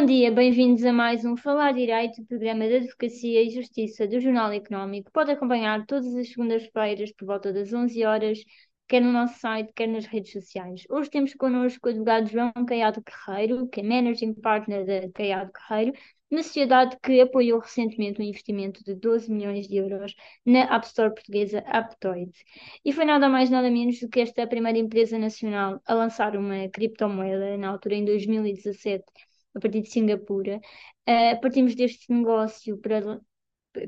Bom dia, bem-vindos a mais um Falar Direito, programa de Advocacia e Justiça do Jornal Económico. Pode acompanhar todas as segundas-feiras por volta das 11 horas, quer no nosso site, quer nas redes sociais. Hoje temos connosco o advogado João Caiado Guerreiro, que é Managing Partner da Caiado Guerreiro, uma sociedade que apoiou recentemente um investimento de 12 milhões de euros na App Store portuguesa Aptoid. E foi nada mais nada menos do que esta primeira empresa nacional a lançar uma criptomoeda, na altura em 2017, a partir de Singapura. Uh, partimos deste negócio para,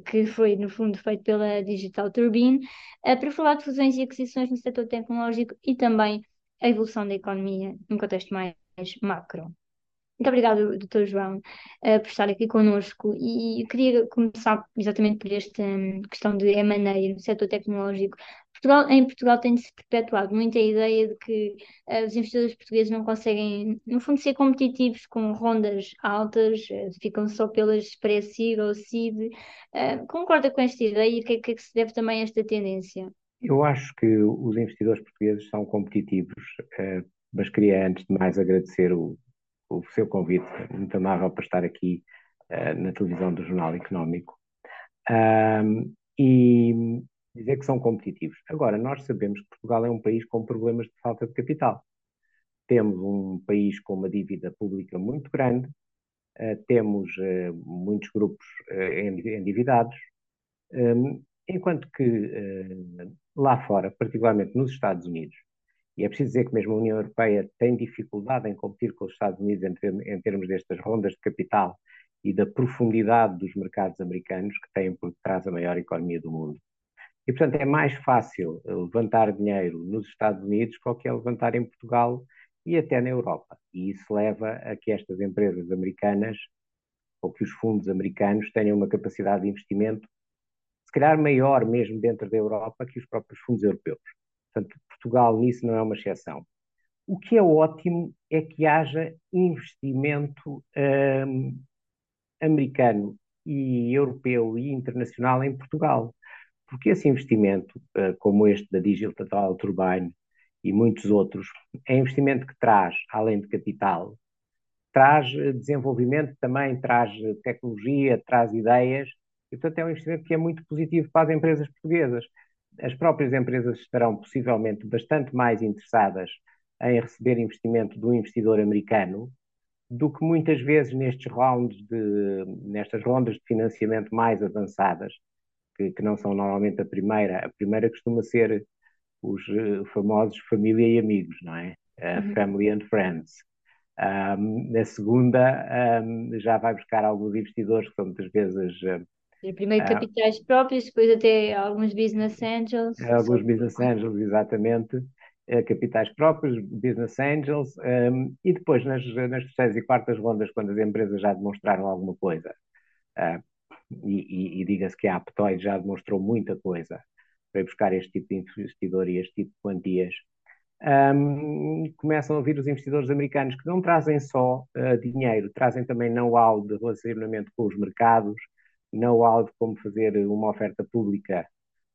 que foi, no fundo, feito pela Digital Turbine, uh, para falar de fusões e aquisições no setor tecnológico e também a evolução da economia num contexto mais macro. Muito obrigada, Dr. João, uh, por estar aqui connosco e queria começar exatamente por esta um, questão de M&A no setor tecnológico. Portugal, em Portugal tem-se perpetuado muita ideia de que uh, os investidores portugueses não conseguem, no fundo, ser competitivos com rondas altas, uh, ficam só pelas pré-seed ou seed. concorda com esta ideia e o que, é, que é que se deve também a esta tendência? Eu acho que os investidores portugueses são competitivos, mas queria antes de mais agradecer o, o seu convite, muito amável para estar aqui uh, na televisão do Jornal Económico. E dizer que são competitivos. Agora, nós sabemos que Portugal é um país com problemas de falta de capital. Temos um país com uma dívida pública muito grande, uh, temos uh, muitos grupos endividados, um, enquanto que lá fora, particularmente nos Estados Unidos, e é preciso dizer que mesmo a União Europeia tem dificuldade em competir com os Estados Unidos em termos destas rondas de capital e da profundidade dos mercados americanos, que têm por trás a maior economia do mundo. E, portanto, é mais fácil levantar dinheiro nos Estados Unidos do que é levantar em Portugal e até na Europa. E isso leva a que estas empresas americanas, ou que os fundos americanos, tenham uma capacidade de investimento, se calhar maior mesmo dentro da Europa que os próprios fundos europeus. Portanto, Portugal nisso não é uma exceção. O que é ótimo é que haja investimento um, americano e europeu e internacional em Portugal. Porque esse investimento, uh, como este da Digital Turbine e muitos outros, é investimento que traz, além de capital, traz desenvolvimento também, traz tecnologia, traz ideias, e portanto é um investimento que é muito positivo para as empresas portuguesas. As próprias empresas estarão possivelmente bastante mais interessadas em receber investimento do investidor americano do que muitas vezes nestes rounds de, nestas rondas de financiamento mais avançadas, que, que não são normalmente a primeira. A primeira costuma ser os uh, famosos família e amigos, não é? Uh, uhum. Family and friends. Um, na segunda, um, já vai buscar alguns investidores que são muitas vezes uh, Primeiro ah. capitais próprios, depois até alguns business angels. Alguns business angels, exatamente. Eh, capitais próprios, business angels, um, e depois nas, nas terceiras e quartas rondas, quando as empresas já demonstraram alguma coisa, uh, e, e, e diga-se que a Aptoid já demonstrou muita coisa para buscar este tipo de investidor e este tipo de quantias, um, começam a vir os investidores americanos que não trazem só uh, dinheiro, trazem também know-how de relacionamento com os mercados, know-how de como fazer uma oferta pública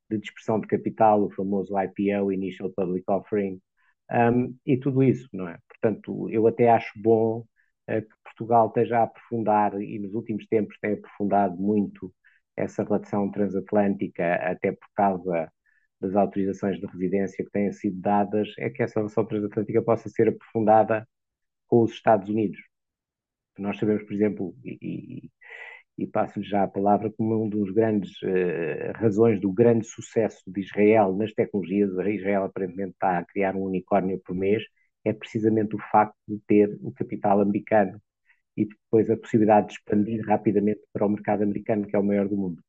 de dispersão de capital, o famoso IPO, Initial Public Offering, um, e tudo isso, não é? Portanto, eu até acho bom que Portugal esteja a aprofundar, e nos últimos tempos tem aprofundado muito essa relação transatlântica, até por causa das autorizações de residência que têm sido dadas, é que essa relação transatlântica possa ser aprofundada com os Estados Unidos. Nós sabemos, por exemplo, e, e passo-lhe já a palavra como um dos grandes uh, razões do grande sucesso de Israel nas tecnologias. Israel aparentemente está a criar um unicórnio por mês, é precisamente o facto de ter o capital americano e depois a possibilidade de expandir rapidamente para o mercado americano, que é o maior do mundo.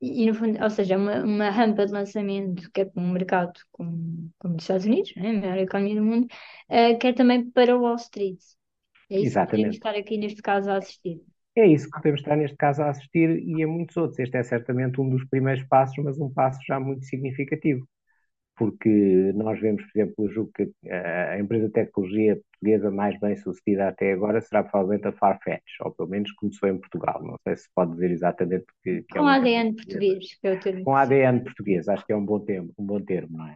E, no fundo, ou seja, uma, uma rampa de lançamento, quer para um mercado como, como os Estados Unidos, né, a maior economia do mundo, uh, quer também para Wall Street. É isso Exatamente. que podemos estar aqui neste caso a assistir. É isso que podemos estar neste caso a assistir e a muitos outros. Este é certamente um dos primeiros passos, mas um passo já muito significativo, porque nós vemos, por exemplo, eu julgo que a empresa de tecnologia portuguesa mais bem sucedida até agora será provavelmente a Farfetch, ou pelo menos começou em Portugal. Não sei se pode dizer exatamente que, que com é ADN português, que é o termo. Com ADN português, acho que é um bom termo, um bom termo, não é?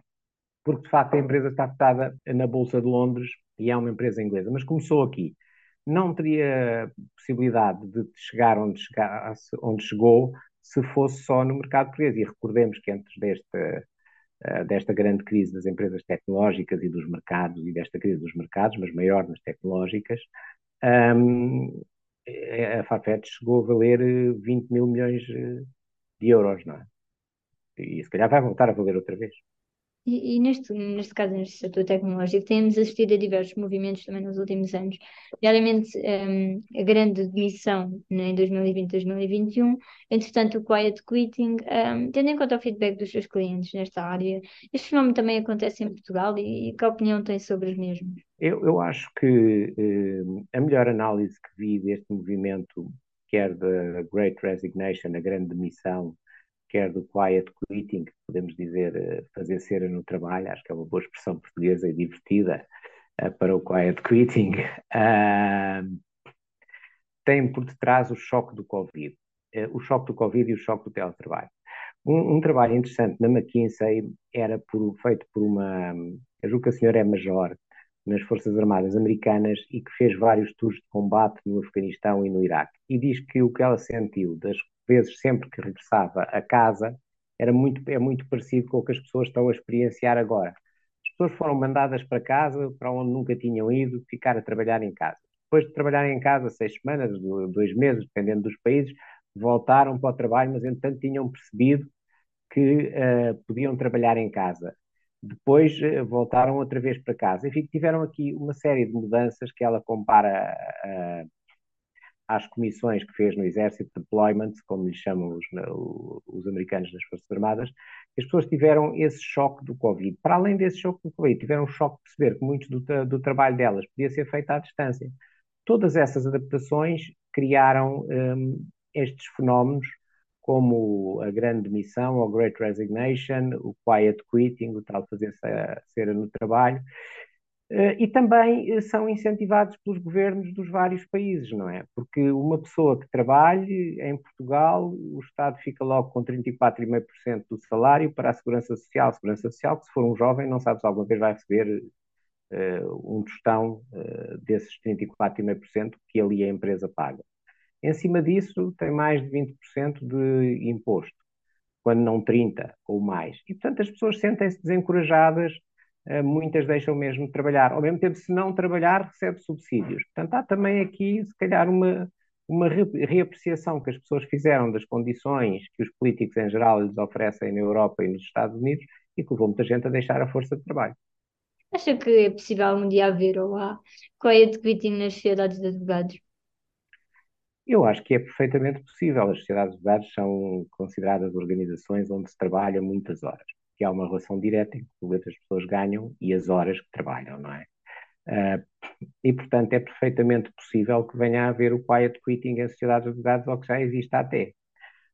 Porque de facto a empresa está cotada na Bolsa de Londres e é uma empresa inglesa, mas começou aqui não teria possibilidade de chegar onde, chegasse, onde chegou se fosse só no mercado português. E recordemos que antes desta, desta grande crise das empresas tecnológicas e dos mercados, e desta crise dos mercados, mas maior nas tecnológicas, um, a Farfetch chegou a valer 20 mil milhões de euros, não é? E se calhar vai voltar a valer outra vez. E, e, neste, neste caso, neste setor tecnológico, temos assistido a diversos movimentos também nos últimos anos, nomeadamente um, a grande demissão né, em 2020-2021, entretanto o quiet quitting, um, tendo em conta o feedback dos seus clientes nesta área, este fenómeno também acontece em Portugal e, e que opinião tem sobre os mesmos? Eu, eu acho que um, a melhor análise que vi deste movimento, quer da Great Resignation, a grande demissão, quer do quiet quitting, podemos dizer eh, fazer cera no trabalho, acho que é uma boa expressão portuguesa e divertida uh, para o quiet quitting, uh, tem por detrás o choque do Covid. Uh, o choque do Covid e o choque do teletrabalho. Um, um trabalho interessante na McKinsey era por, feito por uma, eu julgo que a senhora é major nas Forças Armadas Americanas e que fez vários tours de combate no Afeganistão e no Iraque. E diz que o que ela sentiu das vezes, sempre que regressava a casa, era muito, é muito parecido com o que as pessoas estão a experienciar agora. As pessoas foram mandadas para casa, para onde nunca tinham ido, ficar a trabalhar em casa. Depois de trabalhar em casa seis semanas, dois meses, dependendo dos países, voltaram para o trabalho, mas entretanto tinham percebido que uh, podiam trabalhar em casa. Depois uh, voltaram outra vez para casa. Enfim, tiveram aqui uma série de mudanças que ela compara uh, às comissões que fez no Exército, deployment, como lhe chamam os, os americanos nas Forças Armadas, as pessoas tiveram esse choque do Covid. Para além desse choque do Covid, tiveram o choque de perceber que muito do, do trabalho delas podia ser feito à distância. Todas essas adaptações criaram um, estes fenómenos, como a grande missão, o Great Resignation, o Quiet Quitting, o tal fazer cera no trabalho, e também uh, são incentivados pelos governos dos vários países, não é? Porque uma pessoa que trabalhe em Portugal, o Estado fica logo com 34,5% do salário para a Segurança Social. Segurança Social, que se for um jovem, não sabe se alguma vez vai receber uh, um tostão desses 34,5% que ali a empresa paga. Em cima disso, tem mais de 20% de imposto, quando não 30% ou mais. E, portanto, as pessoas sentem-se desencorajadas eh, muitas deixam mesmo de trabalhar. Ao mesmo tempo, se não trabalhar, recebe subsídios. Portanto, há também aqui, se calhar, uma, uma reapreciação que as pessoas fizeram das condições que os políticos em geral lhes oferecem na Europa e nos Estados Unidos e que levou muita gente a deixar a força de trabalho. Acha que é possível algum dia haver ou há quiet quitting nas sociedades de advogados? Eu acho que é perfeitamente possível. As sociedades de advogados são consideradas organizações onde se trabalha muitas horas que há uma relação direta entre o que as pessoas ganham e as horas que trabalham, não é? Uh, e, portanto, é perfeitamente possível que venha a haver o quiet quitting em sociedades de ou que já existe até.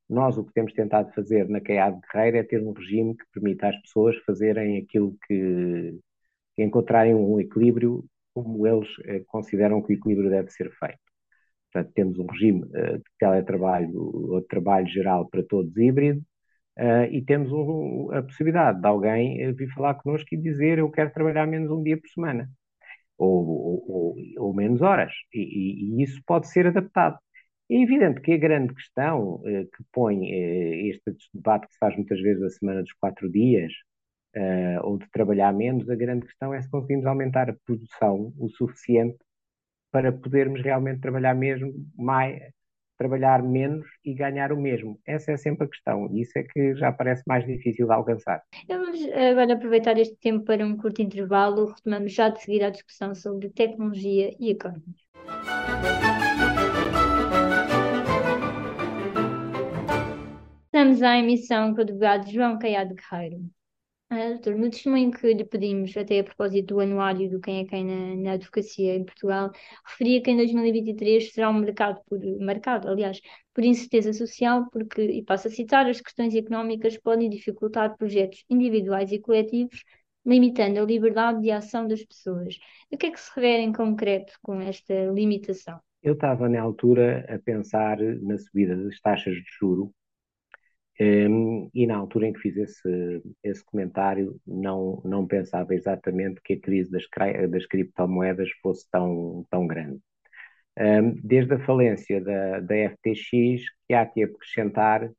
Nós o que temos tentado fazer na CAIA de Guerreiro é ter um regime que permita às pessoas fazerem aquilo que, que encontrarem um equilíbrio como eles eh, consideram que o equilíbrio deve ser feito. Portanto, temos um regime uh, de teletrabalho ou de trabalho geral para todos híbrido, Uh, e temos um, a possibilidade de alguém vir falar connosco e dizer eu quero trabalhar menos um dia por semana, ou, ou, ou, menos horas, e, e, e, isso pode ser adaptado. É evidente que a grande questão uh, que põe uh, este debate que se faz muitas vezes a semana dos quatro dias, ou de trabalhar menos, a grande questão é se conseguimos aumentar a produção o suficiente para podermos realmente trabalhar mesmo mais, trabalhar menos e ganhar o mesmo? Essa é sempre a questão, e isso é que já parece mais difícil de alcançar. Vamos agora aproveitar este tempo para um curto intervalo, retomamos já de seguida a discussão sobre tecnologia e economia. Estamos à emissão com o advogado João Caiado Guerreiro. Ah, doutor, no testemunho que lhe pedimos, até a propósito do anuário do Quem é Quem na, na advocacia em Portugal, referia que em 2023 será um mercado por, marcado, aliás, por incerteza social, porque, e passo a citar, as questões económicas podem dificultar projetos individuais e coletivos, limitando a liberdade de ação das pessoas. O que é que se refere em concreto com esta limitação? Eu estava na altura a pensar na subida das taxas de juro um, e na altura em que fiz esse, esse comentário, não, não pensava exatamente que a crise das, das criptomoedas fosse tão, tão grande. desde a falência da, da FTX, que há que acrescentar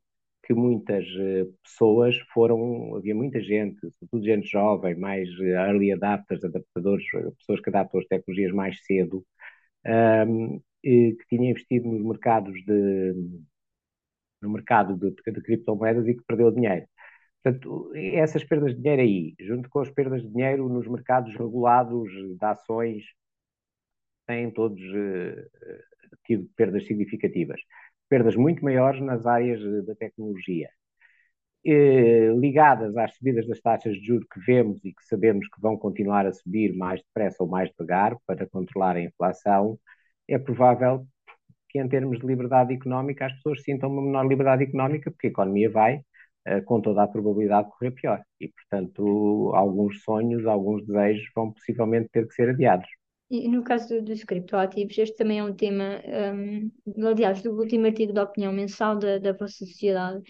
que muitas uh, pessoas foram, havia muita gente, sobretudo gente jovem, mais uh, early adapters, adaptadores, pessoas que adaptam as tecnologias mais cedo, um, que tinha investido nos mercados de no mercado de, de criptomoedas e que perdeu dinheiro. Portanto, essas perdas de dinheiro aí, junto com as perdas de dinheiro nos mercados regulados de ações, têm todos uh, tido perdas significativas. Perdas muito maiores nas áreas da tecnologia. Eh, ligadas às subidas das taxas de juros que vemos e que sabemos que vão continuar a subir mais depressa ou mais devagar para controlar a inflação, é provável que, em termos de liberdade económica, as pessoas sintam uma menor liberdade económica, porque a economia vai, eh, com toda a probabilidade, correr pior. E, portanto, alguns sonhos, alguns desejos vão possivelmente ter que ser adiados. E no caso dos criptoativos, este também é um tema, um, aliás, do último artigo da opinião mensal da, da vossa sociedade,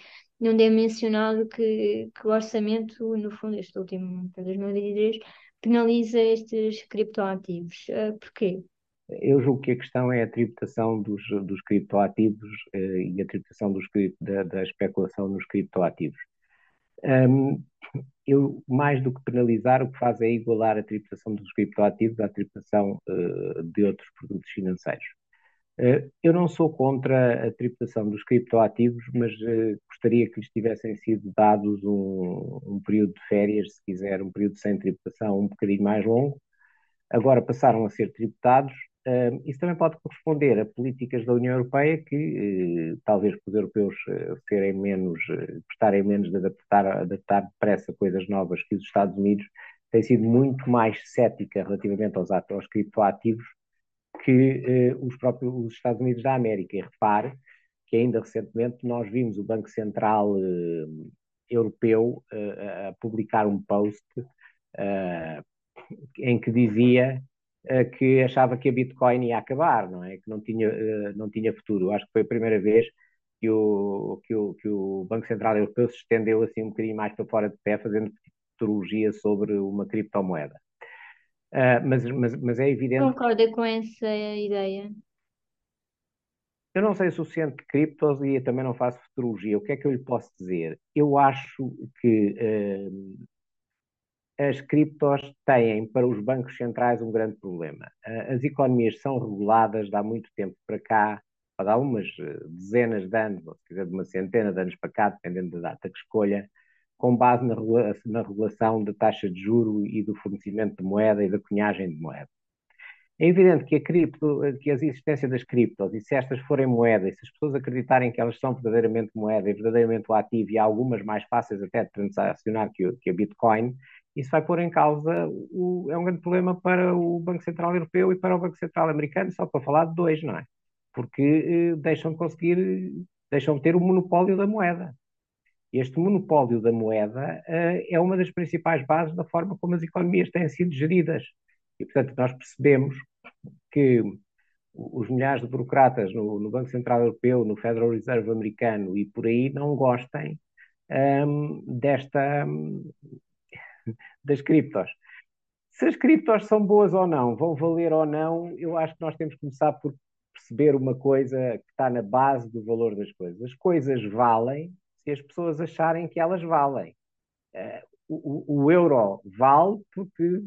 onde é mencionado que, que o orçamento, no fundo, este último, para 2023, penaliza estes criptoativos. Uh, porquê? Eu julgo que a questão é a tributação dos, dos criptoativos uh, e a tributação dos, da, da especulação nos criptoativos. Um, eu, mais do que penalizar, o que faz é igualar a tributação dos criptoativos à tributação uh, de outros produtos financeiros. Uh, eu não sou contra a tributação dos criptoativos, mas uh, gostaria que lhes tivessem sido dados um, um, período de férias, se quiser, um período sem tributação um bocadinho mais longo. Agora passaram a ser tributados isso também pode corresponder a políticas da União Europeia que, uh, talvez os europeus uh, serem menos, prestarem menos de adaptar, adaptar depressa coisas novas que os Estados Unidos, tem sido muito mais cética relativamente aos, aos criptoativos que os próprios os Estados Unidos da América. E repare que ainda recentemente nós vimos o Banco Central Europeu a publicar um post em que dizia eh, que achava que a Bitcoin ia acabar, não é? Que não tinha, eh, não tinha futuro. Acho que foi a primeira vez que o, que o, que o Banco Central Europeu se estendeu assim um bocadinho mais para fora de pé, fazendo futurologia sobre uma criptomoeda. Uh, mas, mas, mas é evidente. Concorda com essa ideia? Eu não sei o suficiente de criptos e também não faço futurologia. O que é que eu lhe posso dizer? Eu acho que uh, as criptos têm para os bancos centrais um grande problema. As economias são reguladas há muito tempo para cá, há umas eh, dezenas de anos, ou se quiser de uma centena de anos para cá, dependendo da data que escolha, com base na, na regulação da taxa de juro e do fornecimento de moeda e da cunhagem de moeda. É evidente que a, cripto, que a existência das criptos, e se estas forem moedas, se as pessoas acreditarem que elas são verdadeiramente moeda e verdadeiramente o ativo, e há algumas mais fáceis até de transacionar que, que a Bitcoin, isso vai pôr em causa, o, é um grande problema para o Banco Central Europeu e para o Banco Central Americano, só para falar de dois, não é? Porque eh, deixam de conseguir, deixam de ter o monopólio da moeda. Este monopólio da moeda eh, é uma das principais bases da forma como as economias têm sido geridas. E, portanto, nós percebemos que os milhares de burocratas no, no Banco Central Europeu, no Federal Reserve americano e por aí não gostem um, desta, das criptos. Se as criptos são boas ou não, vão valer ou não, eu acho que nós temos que começar por perceber uma coisa que está na base do valor das coisas. As coisas valem se as pessoas acharem que elas valem. Uh, o, o, euro vale porque,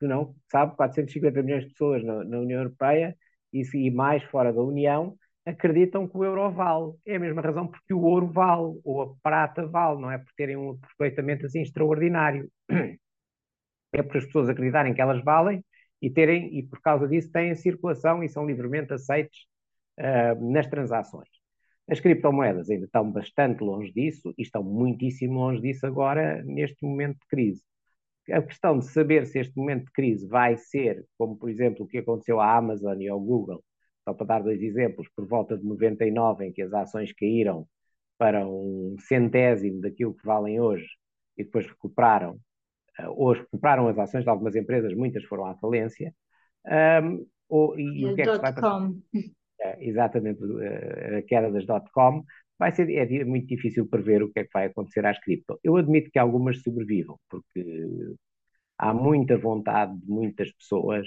não, sabe, 450 milhões de pessoas na, na União Europeia e, e mais fora da União acreditam que o euro vale. É a mesma razão porque o ouro vale, ou a prata vale, não é por terem um aproveitamento assim extraordinário. É por as pessoas acreditarem que elas valem e terem, e por causa disso têm circulação e são livremente aceites uh, nas transações. As criptomoedas ainda estão bastante longe disso e estão muitíssimo longe disso agora, neste momento de crise. A questão de saber se este momento de crise vai ser, como por exemplo o que aconteceu à Amazon e ao Google, só para dar dois exemplos, por volta de 99, em que as ações caíram para um centésimo daquilo que valem hoje e depois recuperaram, eh, hoje recuperaram as ações de algumas empresas, muitas foram à falência. Um, ou, e, o que é que vai passar? É, exatamente, eh, a queda das dot-com. Vai ser, é muito difícil prever o que é que vai acontecer às cripto. Eu admito que algumas sobrevivam, porque há muita vontade de muitas pessoas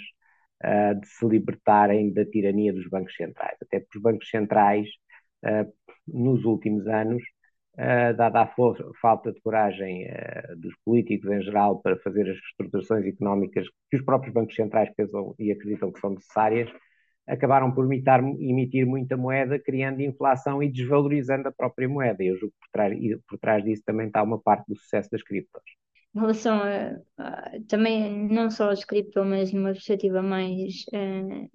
uh, de se libertarem da tirania dos bancos centrais. Até porque os bancos centrais, uh, nos últimos anos, uh, dada a falta de coragem dos políticos em geral para fazer as reestruturações económicas que os próprios bancos centrais pensam e acreditam que são necessárias, acabaram por imitar, emitir muita moeda, criando inflação e desvalorizando a própria moeda. Eu julgo que por trás, por trás disso também está uma parte do sucesso das criptos em relação a, a, também não só aos cripto, mas numa perspectiva mais uh,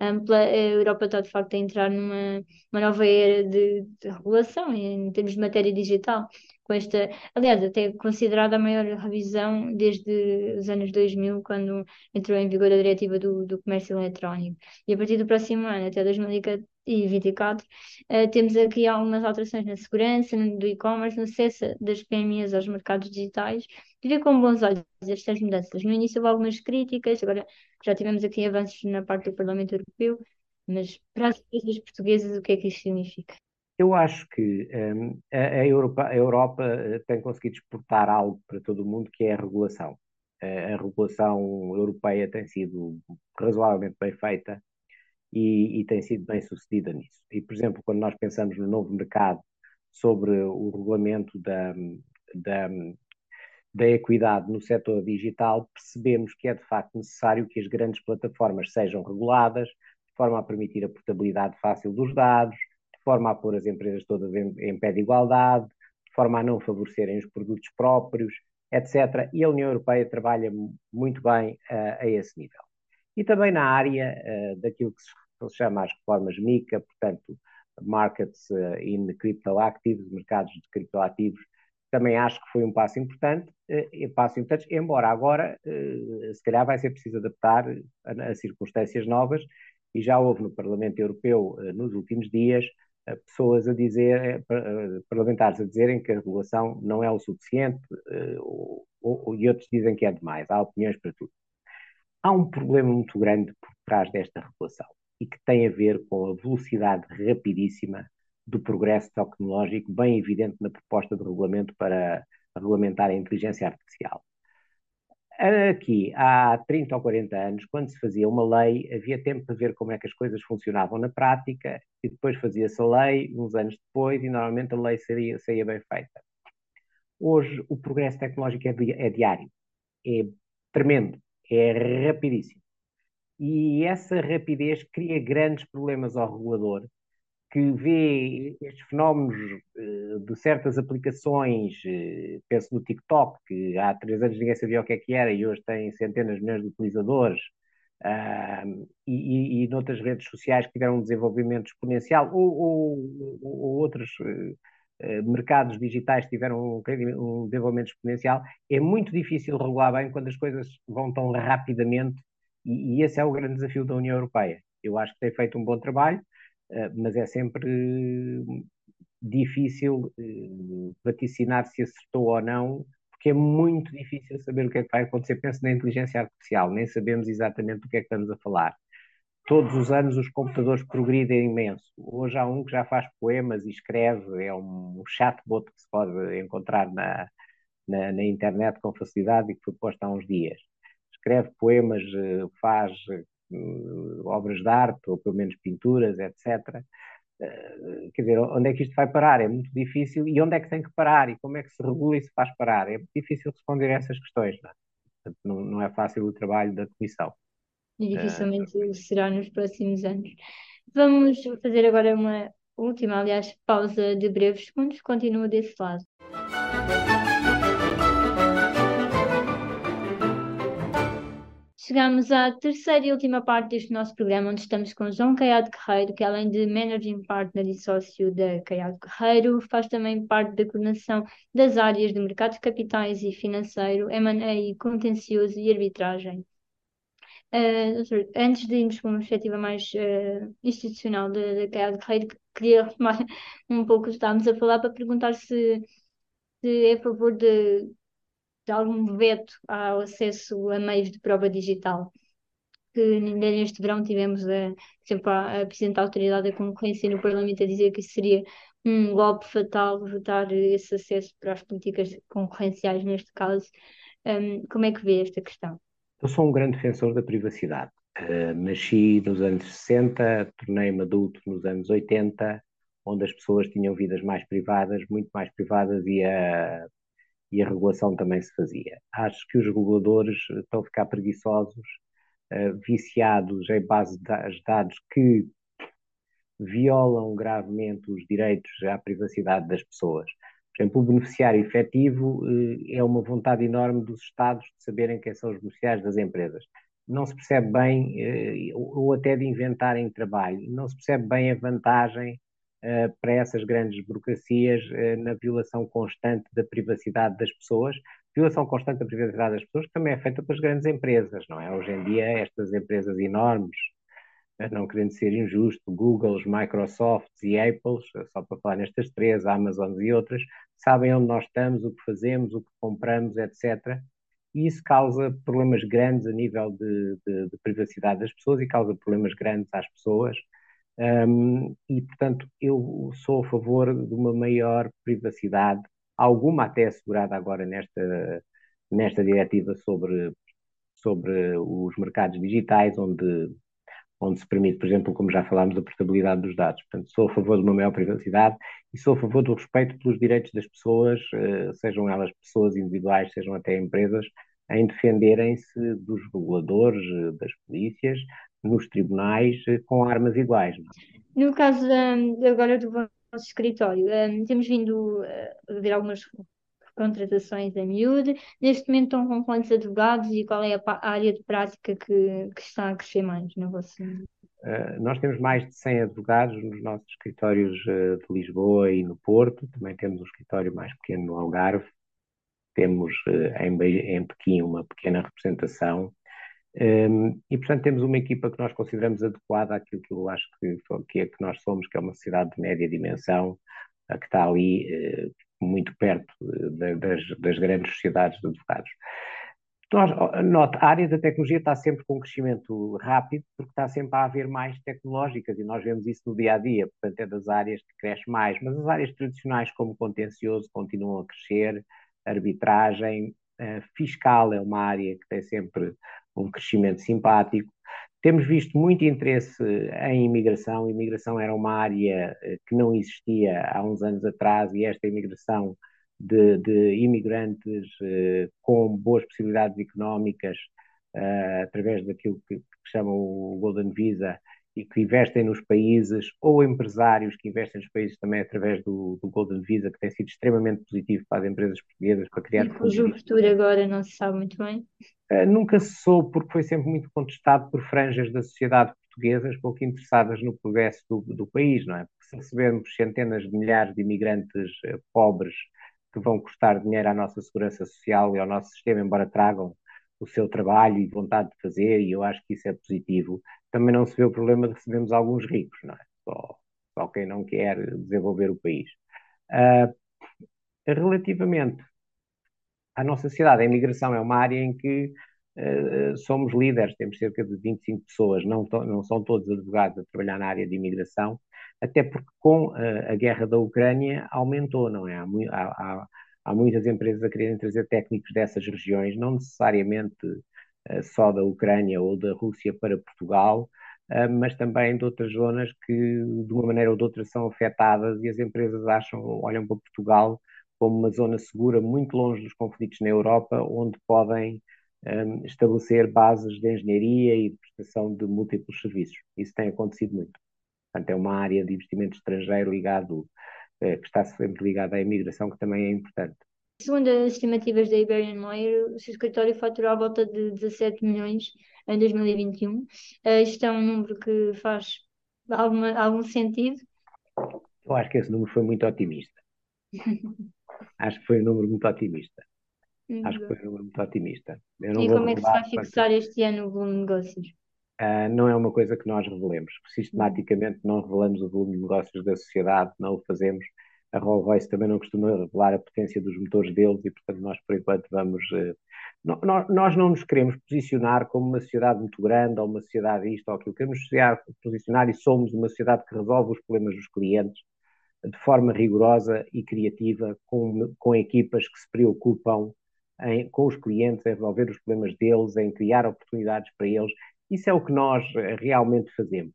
ampla, a Europa está de facto a entrar numa uma nova era de, de regulação em termos de matéria digital. Com esta, aliás, até considerada a maior revisão desde os anos 2000, quando entrou em vigor a diretiva do, do comércio eletrónico. E a partir do próximo ano, até 2014, e 24, uh, temos aqui algumas alterações na segurança, no, do e-commerce, no acesso das PMEs aos mercados digitais. Ver com bons olhos estas mudanças. No início houve algumas críticas, agora já tivemos aqui avanços na parte do Parlamento Europeu, mas para as empresas portuguesas, o que é que isto significa? Eu acho que um, a, a, Europa, a, Europa, eh, tem conseguido exportar algo para todo o mundo que é a regulação. A, a regulação europeia tem sido razoavelmente bem feita e, e, tem sido bem sucedida nisso. E, por exemplo, quando nós pensamos no novo mercado sobre o regulamento da, da, da equidade no setor digital, percebemos que é de facto necessário que as grandes plataformas sejam reguladas, de forma a permitir a portabilidade fácil dos dados, de forma a pôr as empresas todas em, em pé de igualdade, de forma a não favorecerem os produtos próprios, etc. E a União Europeia trabalha muito bem uh, a esse nível. E também na área uh, daquilo que se se chama as reformas MICA, portanto, Markets eh, in Crypto Actives, mercados de criptoativos, também acho que foi um passo importante, uh, passo importante, embora agora uh, se calhar vai ser preciso adaptar a, a, circunstâncias novas, e já houve no Parlamento Europeu uh, nos últimos dias pessoas a dizer, parlamentares a dizerem que a regulação não é o suficiente, ou, ou, e outros dizem que é demais, há opiniões para tudo. Há um problema muito grande por trás desta regulação e que tem a ver com a velocidade rapidíssima do progresso tecnológico, bem evidente na proposta de regulamento para regulamentar a inteligência artificial. Aqui, há 30 ou 40 anos, quando se fazia uma lei, havia tempo para ver como é que as coisas funcionavam na prática e depois fazia-se a lei, uns anos depois, e normalmente a lei saía, bem feita. Hoje, o progresso tecnológico é, é diário, é tremendo, é rapidíssimo e essa rapidez cria grandes problemas ao regulador, que vê estes fenómenos eh, de certas aplicações, eh, penso no TikTok, que há três anos ninguém sabia o que é que era e hoje tem centenas de milhões de utilizadores, uh, e, e, e noutras redes sociais que tiveram um desenvolvimento exponencial, ou, ou, ou outros uh, mercados digitais tiveram um, um desenvolvimento exponencial, é muito difícil regular bem quando as coisas vão tão rapidamente e, e, esse é o grande desafio da União Europeia. Eu acho que tem feito um bom trabalho, uh, mas é sempre uh, difícil uh, vaticinar se acertou ou não, porque é muito difícil saber o que é que vai acontecer. Penso na inteligência artificial, nem sabemos exatamente do que é que estamos a falar. Todos os anos os computadores progridem imenso. Hoje há um que já faz poemas e escreve, é um chatbot que se pode encontrar na, na, na internet com facilidade e que foi posto há uns dias escreve poemas, eh, faz eh, obras de arte, ou pelo menos pinturas, etc. Eh, quer dizer, onde é que isto vai parar? É muito difícil. E onde é que tem que parar? E como é que se regula e se faz parar? É muito difícil responder a essas questões. Não, é? não, não é fácil o trabalho da Comissão. E dificilmente uh, será nos próximos anos. Vamos fazer agora uma última, aliás, pausa de breves segundos. Continua desse lado. Chegamos à terceira e última parte deste nosso programa, onde estamos com João Caiado Guerreiro, que além de Managing Partner e sócio da Caiado Guerreiro, faz também parte da coordenação das áreas de mercado de capitais e financeiro, M&A, contencioso e arbitragem. Uh, antes de irmos para uma perspectiva mais uh, institucional da Caiado Guerreiro, queria retomar um pouco o que estávamos a falar para perguntar se, se é a favor de de algum veto ao acesso a meios de prova digital. Que neste verão tivemos, a, exemplo, a, a Presidente da Autoridade da Concorrência no Parlamento a dizer que seria um golpe fatal votar esse acesso para as políticas concorrenciais neste caso. Um, como é que vê esta questão? Eu sou um grande defensor da privacidade Uh, nasci nos anos 60, tornei-me adulto nos anos 80, onde as pessoas tinham vidas mais privadas, muito mais privadas, e a, e a regulação também se fazia. Acho que os reguladores estão a ficar preguiçosos, uh, viciados em base de dados que violam gravemente os direitos à privacidade das pessoas. Por exemplo, o beneficiário efetivo uh, é uma vontade enorme dos Estados de saberem quem são os beneficiários das empresas. Não se percebe bem, uh, ou até de inventarem trabalho, não se percebe bem a vantagem para essas grandes burocracias uh, na violação constante da privacidade das pessoas, violação constante da privacidade das pessoas que também é feita pelas grandes empresas, não é? Hoje em dia, estas empresas enormes, não querendo ser injusto, Google, Microsoft e Apple, só para falar nestas três, Amazon e outras, sabem onde nós estamos, o que fazemos, o que compramos, etc. E isso causa problemas grandes a nível de, de, de privacidade das pessoas e causa problemas grandes às pessoas um, e, portanto, eu sou a favor de uma maior privacidade, alguma até assegurada agora nesta, nesta diretiva sobre, sobre os mercados digitais, onde, onde se permite, por exemplo, como já falámos, a portabilidade dos dados. Portanto, sou a favor de uma maior privacidade e sou a favor do respeito pelos direitos das pessoas, eh, sejam elas pessoas individuais, sejam até empresas, em defenderem-se dos reguladores, eh, das polícias, nos tribunais eh, com armas iguais. No caso um, agora do vosso escritório, um, temos vindo a ver algumas contratações a miúde. Neste momento estão com quantos advogados e qual é a, área de prática que, que, está a crescer mais no vosso... Uh, nós temos mais de 100 advogados nos nossos escritórios uh, de Lisboa e no Porto. Também temos um escritório mais pequeno no Algarve. Temos uh, em, em Pequim uma pequena representação um, e, portanto, temos uma equipa que nós consideramos adequada àquilo que eu acho que, que é que nós somos, que é uma sociedade de média dimensão, que está ali uh, muito perto de, das, das, grandes sociedades de advogados. Nota, a área da tecnologia está sempre com um crescimento rápido, porque está sempre a haver mais tecnológicas, e nós vemos isso no dia a dia, portanto, é das áreas que cresce mais, mas as áreas tradicionais, como contencioso, continuam a crescer, arbitragem, uh, fiscal é uma área que tem sempre um crescimento simpático. Temos visto muito interesse em imigração. A imigração era uma área eh, que não existia há uns anos atrás e esta imigração de, de imigrantes eh, com boas possibilidades económicas eh, através daquilo que, que chamam o Golden Visa e que investem nos países, ou empresários que investem nos países também através do, do Golden Visa, que tem sido extremamente positivo para as empresas portuguesas, para criar... E cujo futuro agora não se sabe muito bem? Uh, nunca se soube, porque foi sempre muito contestado por franjas da sociedade portuguesas pouco interessadas no progresso do, do país, não é? Porque se recebemos centenas de milhares de imigrantes uh, pobres que vão custar dinheiro à nossa segurança social e ao nosso sistema, embora tragam o seu trabalho e vontade de fazer, e eu acho que isso é positivo. Também não se vê o problema de recebermos alguns ricos, não é? Só, só quem não quer desenvolver o país. Uh, relativamente à nossa sociedade, a imigração é uma área em que uh, somos líderes, temos cerca de 25 pessoas, não, não são todos advogados a trabalhar na área de imigração, até porque com uh, a guerra da Ucrânia aumentou, não é? Há, há, há muitas empresas a quererem trazer técnicos dessas regiões, não necessariamente uh, só da Ucrânia ou da Rússia para Portugal, mas também de outras zonas que, de uma maneira ou de outra, são afetadas e as empresas acham, olham para Portugal como uma zona segura, muito longe dos conflitos na Europa, onde podem um, estabelecer bases de engenharia e de prestação de múltiplos serviços. Isso tem acontecido muito. Portanto, é uma área de investimento estrangeiro ligado eh, que está sempre ligada à imigração, que também é importante. Segundo as estimativas da Iberian Layer, o seu escritório faturou à volta de 17 milhões em 2021. Uh, eh, isto é um número que faz alguma, algum sentido? Eu acho que esse número foi muito otimista. acho que foi um número muito otimista. Acho que foi um número muito otimista. e como é que se vai fixar este ano o volume de negócios? Uh, não é uma coisa que nós revelemos. Sistematicamente não revelamos o volume de negócios da sociedade, não o fazemos. A Rolls Royce também não costuma revelar a potência dos motores deles e, portanto, nós por enquanto vamos. Uh, não, nós não nos queremos posicionar como uma sociedade muito grande ou uma sociedade isto ou aquilo. Queremos posicionar e somos uma sociedade que resolve os problemas dos clientes de forma rigorosa e criativa, com, com equipas que se preocupam em, com os clientes, em resolver os problemas deles, em criar oportunidades para eles Isso é o que nós realmente fazemos.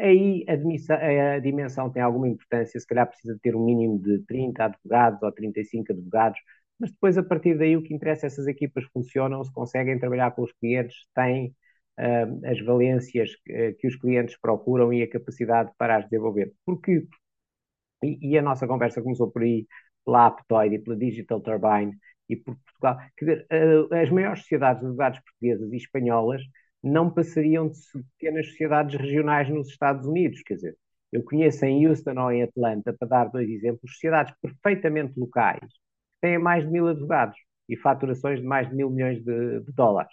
Aí a, a, dimensão tem alguma importância, se calhar precisa ter um mínimo de 30 advogados ou 35 advogados, mas depois a partir daí o que interessa é essas equipas funcionam, se conseguem trabalhar com os clientes, têm uh, as valências que, que, os clientes procuram e a capacidade para as desenvolver. Porque, e, a nossa conversa começou por aí, pela Aptoid e pela Digital Turbine e por Portugal, quer dizer, uh, as maiores sociedades de advogados portuguesas e espanholas não passariam de pequenas sociedades regionais nos Estados Unidos. Quer dizer, eu conheço em Houston ou em Atlanta, para dar dois exemplos, sociedades perfeitamente locais, que têm mais de mil advogados e faturações de mais de mil milhões de, de dólares.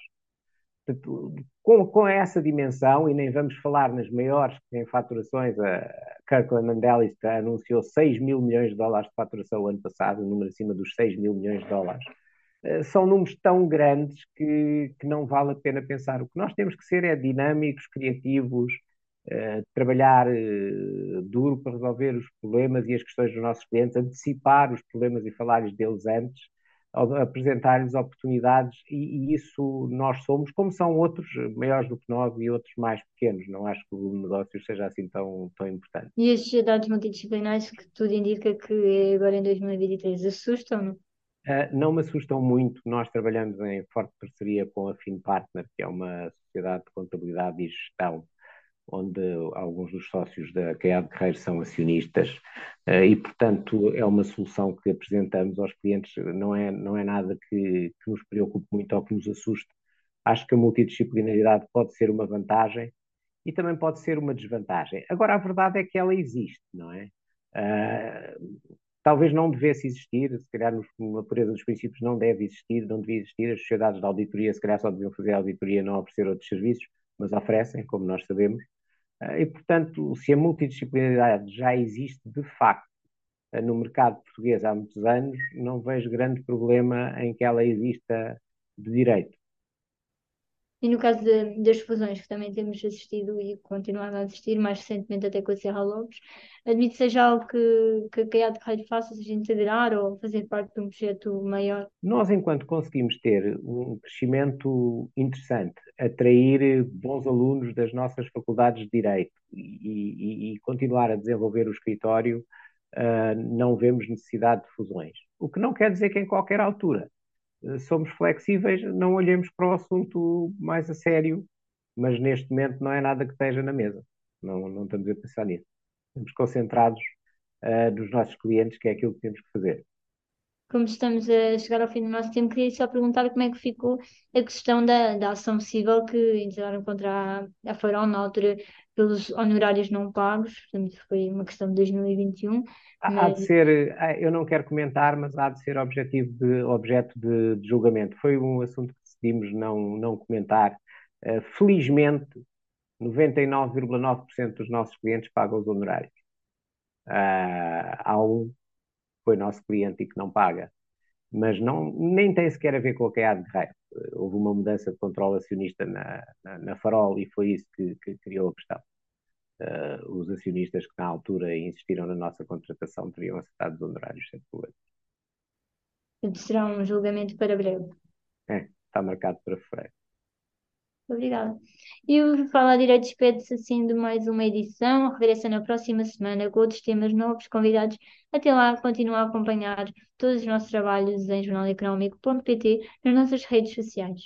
Com, com, essa dimensão, e nem vamos falar nas maiores que têm faturações, a Kirkland Mandelis anunciou 6 mil milhões de dólares de faturação o ano passado, um número acima dos 6 mil milhões de dólares. Eh, são números tão grandes que, que não vale a pena pensar. O que nós temos que ser é dinâmicos, criativos, uh, trabalhar uh, duro para resolver os problemas e as questões dos nossos clientes, antecipar os problemas e falar-lhes deles antes, apresentar-lhes oportunidades, e, e, isso nós somos, como são outros maiores do que nós e outros mais pequenos. Não acho que o negócio seja assim tão, tão importante. E as sociedades multidisciplinares que tudo indica que agora em 2023 assustam-no? Uh, não me assustam muito. Nós trabalhamos em forte parceria com a FinPartner, que é uma sociedade de contabilidade e gestão, onde alguns dos sócios da CAE de Carreiro são acionistas, e, portanto, é uma solução que apresentamos aos clientes. Não é, não é nada que, que nos preocupe muito ou que nos assuste. Acho que a multidisciplinaridade pode ser uma vantagem e também pode ser uma desvantagem. Agora, a verdade é que ela existe, não é? Uh, talvez não devesse existir, se calhar na pureza dos princípios não deve existir, não devia existir, as sociedades de auditoria se calhar só deviam fazer auditoria, não oferecer outros serviços, mas oferecem, como nós sabemos, eh, e portanto, se a multidisciplinaridade já existe de facto eh, no mercado português há muitos anos, não vejo grande problema em que ela exista de direito. E no caso de, das fusões, que também temos assistido e continuado a assistir, mais recentemente até com a Serra Lopes, admite seja algo que, que a CAIA de Raio faça, seja integrar ou fazer parte de um projeto maior? Nós, enquanto conseguimos ter um crescimento interessante, atrair bons alunos das nossas faculdades de Direito e, e, e continuar a desenvolver o escritório, uh, não vemos necessidade de fusões. O que não quer dizer que em qualquer altura somos flexíveis, não olhemos para o assunto mais a sério, mas neste momento não é nada que esteja na mesa. Não, não estamos a pensar nisso. Estamos concentrados uh, nos nossos clientes, que é aquilo que temos que fazer. Como estamos a chegar ao fim do nosso tempo, queria só perguntar como é que ficou a questão da, da ação civil que entraram contra a, a Farol na altura pelos honorários não pagos, portanto foi uma questão de 2021. Há, mas... há de ser, ah, eu não quero comentar, mas há de ser objetivo de, objeto de, de julgamento. Foi um assunto que decidimos não, não comentar. Uh, felizmente, 99,9% dos nossos clientes pagam os honorários. Uh, há um foi nosso cliente e que não paga, mas não, nem tem sequer a ver com a QA de Guerreiro. Houve uma mudança de controle acionista na, na, na Farol e foi isso que, que criou a questão uh, os acionistas que na altura insistiram na nossa contratação teriam acertado os honorários sem problema. Será um julgamento para breve. É, está marcado para fevereiro. Obrigada. E o Fala Direito despede-se assim de mais uma edição. Regressa na próxima semana com outros temas novos, convidados. Até lá, continua a acompanhar todos os nossos trabalhos em jornaleconómico.pt nas nossas redes sociais.